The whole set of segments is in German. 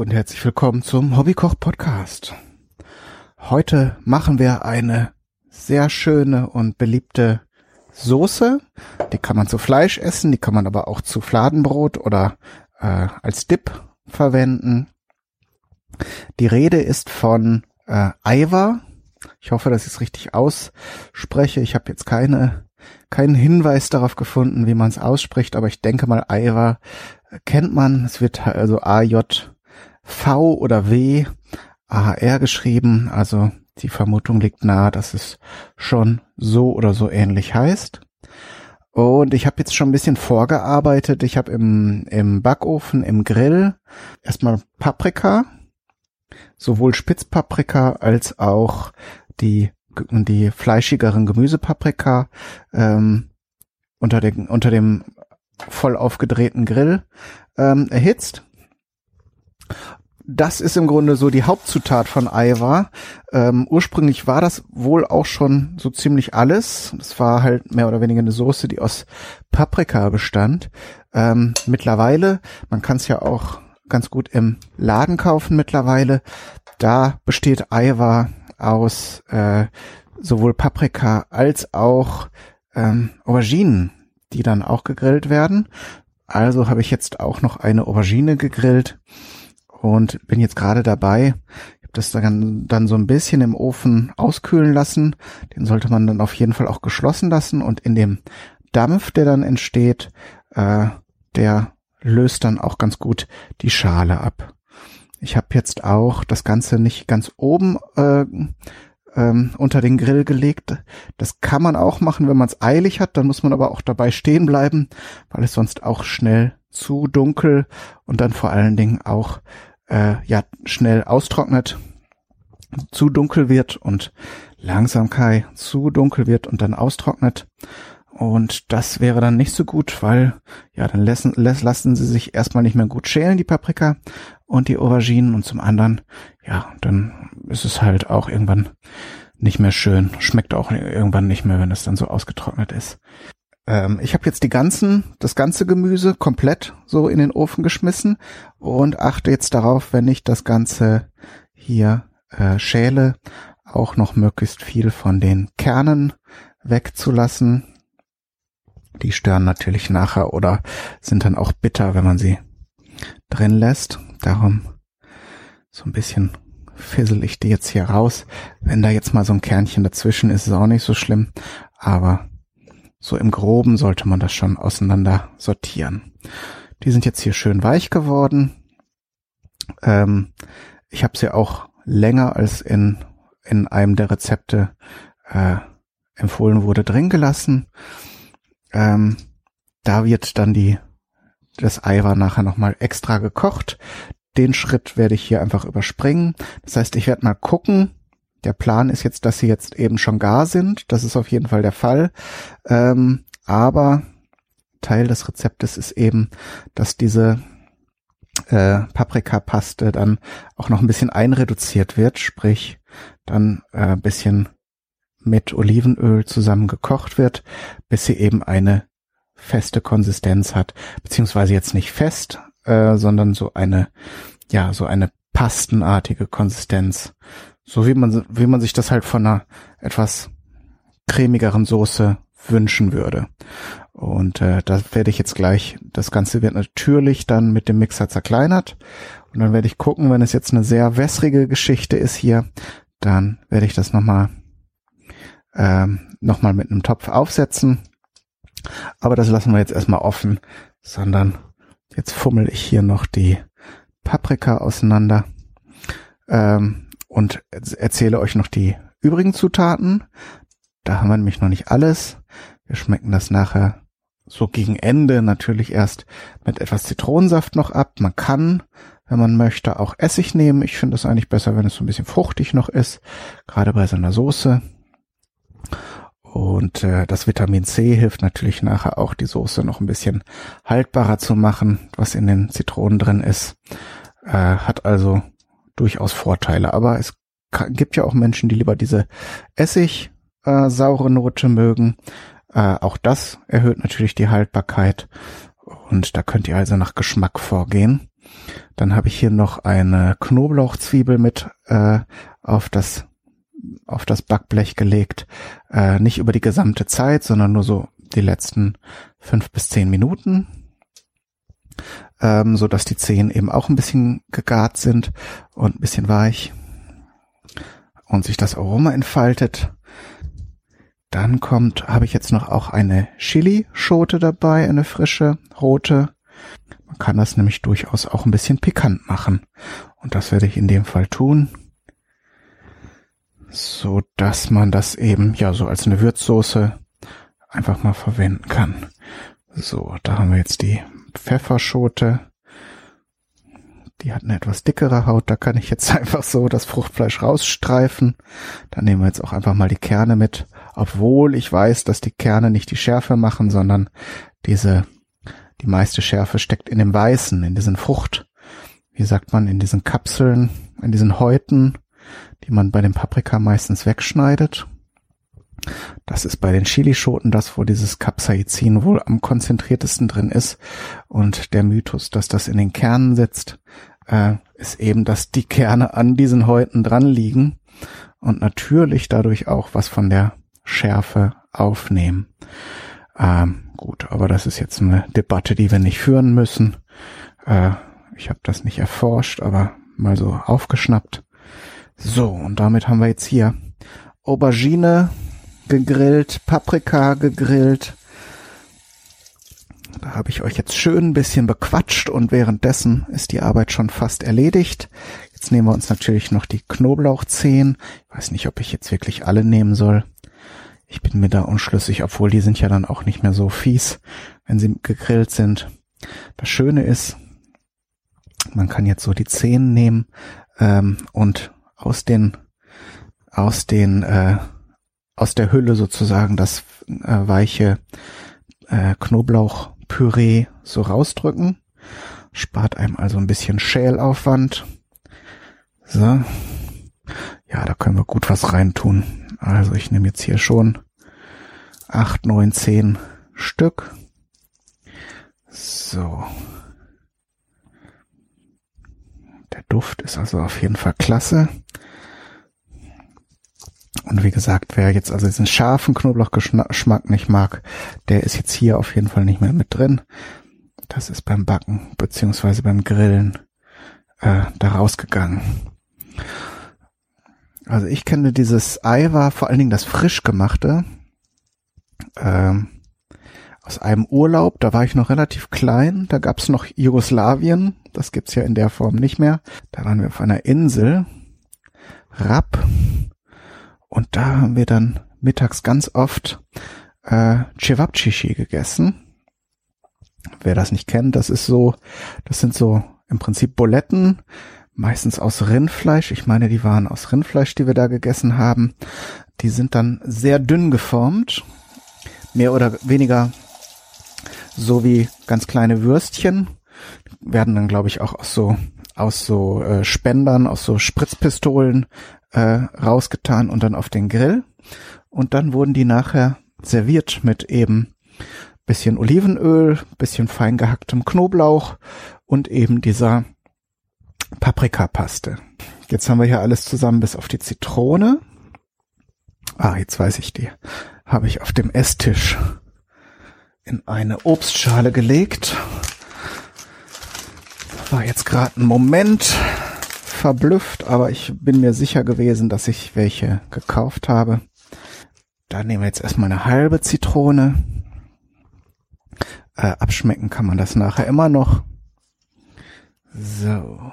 und herzlich willkommen zum Hobbykoch Podcast. Heute machen wir eine sehr schöne und beliebte Soße. Die kann man zu Fleisch essen, die kann man aber auch zu Fladenbrot oder äh, als Dip verwenden. Die Rede ist von äh, Aiwa. Ich hoffe, dass ich es richtig ausspreche. Ich habe jetzt keine keinen Hinweis darauf gefunden, wie man es ausspricht, aber ich denke mal Aiwa kennt man. Es wird also AJ V oder W AR geschrieben. Also die Vermutung liegt nahe, dass es schon so oder so ähnlich heißt. Und ich habe jetzt schon ein bisschen vorgearbeitet. Ich habe im, im Backofen, im Grill erstmal Paprika, sowohl Spitzpaprika als auch die, die fleischigeren Gemüsepaprika ähm, unter, den, unter dem voll aufgedrehten Grill ähm, erhitzt das ist im Grunde so die Hauptzutat von Aiwa. Ähm, ursprünglich war das wohl auch schon so ziemlich alles. Das war halt mehr oder weniger eine Soße, die aus Paprika bestand. Ähm, mittlerweile, man kann es ja auch ganz gut im Laden kaufen mittlerweile. Da besteht Aiwa aus äh, sowohl Paprika als auch ähm, Auberginen, die dann auch gegrillt werden. Also habe ich jetzt auch noch eine Aubergine gegrillt und bin jetzt gerade dabei. Ich habe das dann, dann so ein bisschen im Ofen auskühlen lassen. Den sollte man dann auf jeden Fall auch geschlossen lassen und in dem Dampf, der dann entsteht, äh, der löst dann auch ganz gut die Schale ab. Ich habe jetzt auch das Ganze nicht ganz oben äh, ähm, unter den Grill gelegt. Das kann man auch machen, wenn man es eilig hat. Dann muss man aber auch dabei stehen bleiben, weil es sonst auch schnell zu dunkel und dann vor allen Dingen auch äh, ja schnell austrocknet, zu dunkel wird und Langsamkeit zu dunkel wird und dann austrocknet. Und das wäre dann nicht so gut, weil ja, dann lassen, lassen sie sich erstmal nicht mehr gut schälen, die Paprika und die Auberginen. Und zum anderen, ja, dann ist es halt auch irgendwann nicht mehr schön. Schmeckt auch irgendwann nicht mehr, wenn es dann so ausgetrocknet ist. Ähm, ich habe jetzt die ganzen, das ganze Gemüse komplett so in den Ofen geschmissen und achte jetzt darauf, wenn ich das Ganze hier äh, schäle, auch noch möglichst viel von den Kernen wegzulassen. Die stören natürlich nachher oder sind dann auch bitter, wenn man sie drin lässt. Darum so ein bisschen fissel ich die jetzt hier raus. Wenn da jetzt mal so ein Kernchen dazwischen ist, ist auch nicht so schlimm. Aber so im Groben sollte man das schon auseinander sortieren. Die sind jetzt hier schön weich geworden. Ähm, ich habe sie auch länger als in, in einem der Rezepte äh, empfohlen wurde drin gelassen. Ähm, da wird dann die das Ei war nachher nochmal extra gekocht. Den Schritt werde ich hier einfach überspringen. Das heißt, ich werde mal gucken, der Plan ist jetzt, dass sie jetzt eben schon gar sind. Das ist auf jeden Fall der Fall. Ähm, aber Teil des Rezeptes ist eben, dass diese äh, Paprikapaste dann auch noch ein bisschen einreduziert wird, sprich dann äh, bisschen mit Olivenöl zusammen gekocht wird, bis sie eben eine feste Konsistenz hat, beziehungsweise jetzt nicht fest, äh, sondern so eine, ja, so eine pastenartige Konsistenz. So wie man, wie man sich das halt von einer etwas cremigeren Soße wünschen würde. Und äh, da werde ich jetzt gleich, das Ganze wird natürlich dann mit dem Mixer zerkleinert. Und dann werde ich gucken, wenn es jetzt eine sehr wässrige Geschichte ist hier, dann werde ich das nochmal ähm, noch mit einem Topf aufsetzen. Aber das lassen wir jetzt erstmal offen, sondern jetzt fummel ich hier noch die Paprika auseinander. Ähm, und erzähle euch noch die übrigen Zutaten. Da haben wir nämlich noch nicht alles. Wir schmecken das nachher so gegen Ende natürlich erst mit etwas Zitronensaft noch ab. Man kann, wenn man möchte, auch Essig nehmen. Ich finde es eigentlich besser, wenn es so ein bisschen fruchtig noch ist, gerade bei so einer Soße. Und äh, das Vitamin C hilft natürlich nachher auch, die Soße noch ein bisschen haltbarer zu machen, was in den Zitronen drin ist. Äh, hat also durchaus Vorteile. Aber es gibt ja auch Menschen, die lieber diese Essig äh, saure Note mögen. Äh, auch das erhöht natürlich die Haltbarkeit. Und da könnt ihr also nach Geschmack vorgehen. Dann habe ich hier noch eine Knoblauchzwiebel mit äh, auf das auf das Backblech gelegt. Äh, nicht über die gesamte Zeit, sondern nur so die letzten fünf bis zehn Minuten, ähm, so dass die Zehen eben auch ein bisschen gegart sind und ein bisschen weich und sich das Aroma entfaltet. Dann kommt, habe ich jetzt noch auch eine Chili-Schote dabei, eine frische, rote. Man kann das nämlich durchaus auch ein bisschen pikant machen. Und das werde ich in dem Fall tun. So dass man das eben, ja, so als eine Würzsoße einfach mal verwenden kann. So, da haben wir jetzt die Pfefferschote. Die hat eine etwas dickere Haut, da kann ich jetzt einfach so das Fruchtfleisch rausstreifen. Dann nehmen wir jetzt auch einfach mal die Kerne mit, obwohl ich weiß, dass die Kerne nicht die Schärfe machen, sondern diese, die meiste Schärfe steckt in dem Weißen, in diesen Frucht, wie sagt man, in diesen Kapseln, in diesen Häuten, die man bei dem Paprika meistens wegschneidet. Das ist bei den Chilischoten das, wo dieses Capsaicin wohl am konzentriertesten drin ist. Und der Mythos, dass das in den Kernen sitzt, äh, ist eben, dass die Kerne an diesen Häuten dran liegen und natürlich dadurch auch was von der Schärfe aufnehmen. Ähm, gut, aber das ist jetzt eine Debatte, die wir nicht führen müssen. Äh, ich habe das nicht erforscht, aber mal so aufgeschnappt. So, und damit haben wir jetzt hier Aubergine gegrillt, Paprika gegrillt. Da habe ich euch jetzt schön ein bisschen bequatscht und währenddessen ist die Arbeit schon fast erledigt. Jetzt nehmen wir uns natürlich noch die Knoblauchzehen. Ich weiß nicht, ob ich jetzt wirklich alle nehmen soll. Ich bin mir da unschlüssig, obwohl die sind ja dann auch nicht mehr so fies, wenn sie gegrillt sind. Das Schöne ist, man kann jetzt so die Zehen nehmen ähm, und aus den aus den äh, aus der Hülle sozusagen das äh, weiche äh, Knoblauchpüree so rausdrücken. Spart einem also ein bisschen Schälaufwand. So. Ja, da können wir gut was reintun. Also ich nehme jetzt hier schon acht, neun, zehn Stück. So. Der Duft ist also auf jeden Fall klasse. Und wie gesagt, wer jetzt also diesen scharfen Knoblauchgeschmack nicht mag, der ist jetzt hier auf jeden Fall nicht mehr mit drin. Das ist beim Backen beziehungsweise beim Grillen äh, da rausgegangen. Also ich kenne dieses Ei war vor allen Dingen das frisch gemachte ähm, aus einem Urlaub. Da war ich noch relativ klein. Da gab's noch Jugoslawien. Das gibt's ja in der Form nicht mehr. Da waren wir auf einer Insel. Rapp und da haben wir dann mittags ganz oft äh, Cevapcici gegessen. Wer das nicht kennt, das ist so, das sind so im Prinzip Buletten, meistens aus Rindfleisch. Ich meine, die waren aus Rindfleisch, die wir da gegessen haben. Die sind dann sehr dünn geformt, mehr oder weniger so wie ganz kleine Würstchen. Werden dann, glaube ich, auch aus so aus so äh, Spendern, aus so Spritzpistolen äh, rausgetan und dann auf den Grill. Und dann wurden die nachher serviert mit eben bisschen Olivenöl, bisschen fein gehacktem Knoblauch und eben dieser Paprikapaste. Jetzt haben wir hier alles zusammen bis auf die Zitrone. Ah, jetzt weiß ich die. Habe ich auf dem Esstisch in eine Obstschale gelegt. War jetzt gerade ein Moment verblüfft, aber ich bin mir sicher gewesen, dass ich welche gekauft habe. Da nehmen wir jetzt erstmal eine halbe Zitrone. Äh, abschmecken kann man das nachher immer noch. So.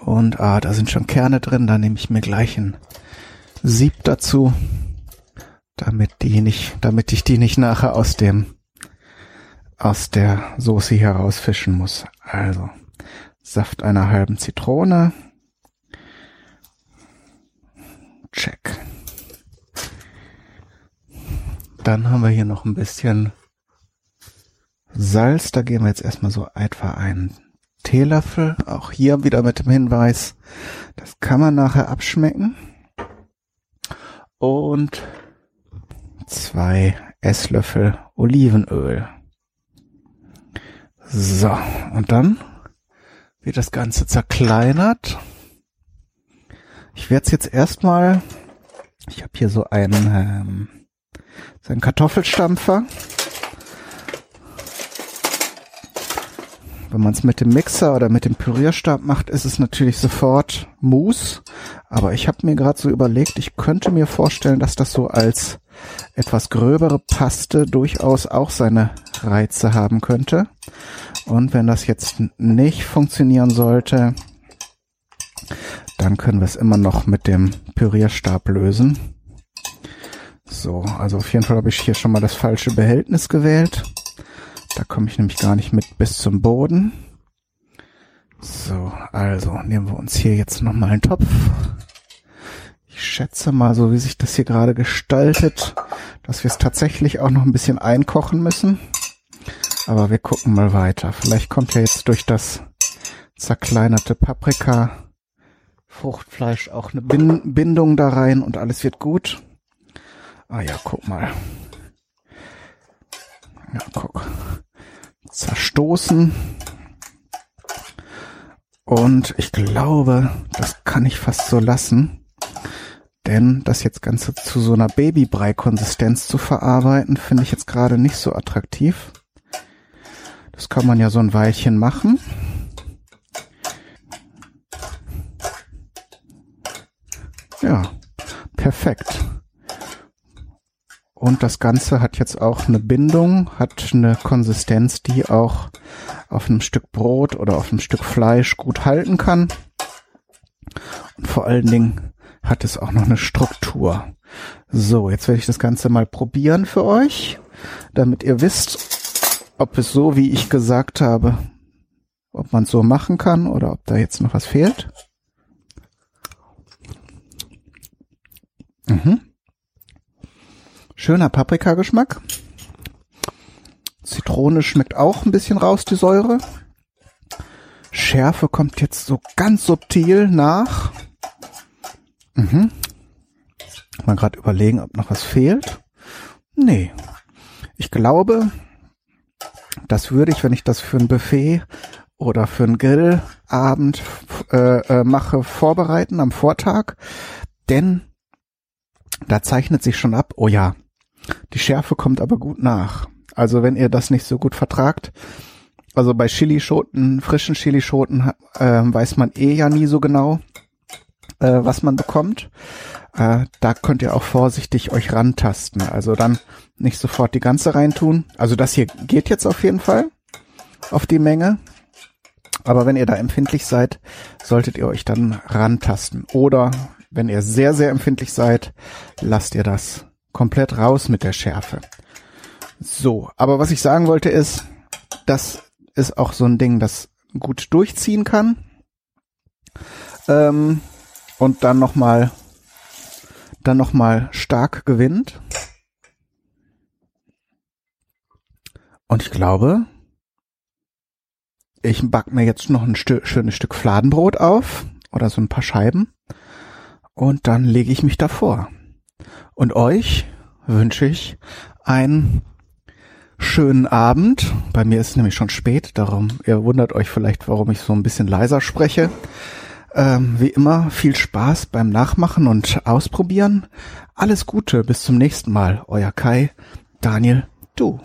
Und ah, da sind schon Kerne drin, da nehme ich mir gleich ein Sieb dazu, damit die nicht, damit ich die nicht nachher aus dem aus der Soße herausfischen muss. Also Saft einer halben Zitrone. Check. Dann haben wir hier noch ein bisschen Salz. Da geben wir jetzt erstmal so etwa einen Teelöffel. Auch hier wieder mit dem Hinweis, das kann man nachher abschmecken. Und zwei Esslöffel Olivenöl. So, und dann wird das Ganze zerkleinert. Ich werde es jetzt erstmal, ich habe hier so einen, ähm, so einen Kartoffelstampfer. Wenn man es mit dem Mixer oder mit dem Pürierstab macht, ist es natürlich sofort Mousse. Aber ich habe mir gerade so überlegt, ich könnte mir vorstellen, dass das so als etwas gröbere Paste durchaus auch seine Reize haben könnte. Und wenn das jetzt nicht funktionieren sollte, dann können wir es immer noch mit dem Pürierstab lösen. So, also auf jeden Fall habe ich hier schon mal das falsche Behältnis gewählt. Da komme ich nämlich gar nicht mit bis zum Boden. So, also nehmen wir uns hier jetzt nochmal einen Topf. Ich schätze mal, so wie sich das hier gerade gestaltet, dass wir es tatsächlich auch noch ein bisschen einkochen müssen. Aber wir gucken mal weiter. Vielleicht kommt ja jetzt durch das zerkleinerte Paprika Fruchtfleisch auch eine Bindung da rein und alles wird gut. Ah ja, guck mal. Ja, guck. Zerstoßen. Und ich glaube, das kann ich fast so lassen. Denn das jetzt Ganze zu so einer Babybrei-Konsistenz zu verarbeiten, finde ich jetzt gerade nicht so attraktiv. Das kann man ja so ein Weilchen machen. Ja, perfekt. Und das Ganze hat jetzt auch eine Bindung, hat eine Konsistenz, die auch auf einem Stück Brot oder auf einem Stück Fleisch gut halten kann. Und vor allen Dingen hat es auch noch eine Struktur. So, jetzt werde ich das Ganze mal probieren für euch, damit ihr wisst, ob es so, wie ich gesagt habe, ob man es so machen kann oder ob da jetzt noch was fehlt. Mhm. Schöner Paprikageschmack. Zitrone schmeckt auch ein bisschen raus, die Säure. Schärfe kommt jetzt so ganz subtil nach. Mhm. Mal gerade überlegen, ob noch was fehlt. Nee. Ich glaube, das würde ich, wenn ich das für ein Buffet oder für einen Grillabend äh, äh, mache, vorbereiten am Vortag. Denn da zeichnet sich schon ab, oh ja, die Schärfe kommt aber gut nach. Also wenn ihr das nicht so gut vertragt, also bei Chilischoten, frischen Chilischoten äh, weiß man eh ja nie so genau, äh, was man bekommt. Äh, da könnt ihr auch vorsichtig euch rantasten. Also dann nicht sofort die ganze reintun. Also das hier geht jetzt auf jeden Fall auf die Menge. Aber wenn ihr da empfindlich seid, solltet ihr euch dann rantasten. Oder wenn ihr sehr, sehr empfindlich seid, lasst ihr das komplett raus mit der Schärfe. So, aber was ich sagen wollte ist, das ist auch so ein Ding, das gut durchziehen kann. Ähm, und dann nochmal, dann nochmal stark gewinnt. Und ich glaube, ich back mir jetzt noch ein Stück, schönes Stück Fladenbrot auf oder so ein paar Scheiben und dann lege ich mich davor. Und euch wünsche ich einen schönen Abend. Bei mir ist es nämlich schon spät, darum, ihr wundert euch vielleicht, warum ich so ein bisschen leiser spreche. Ähm, wie immer, viel Spaß beim Nachmachen und Ausprobieren. Alles Gute, bis zum nächsten Mal. Euer Kai, Daniel, du.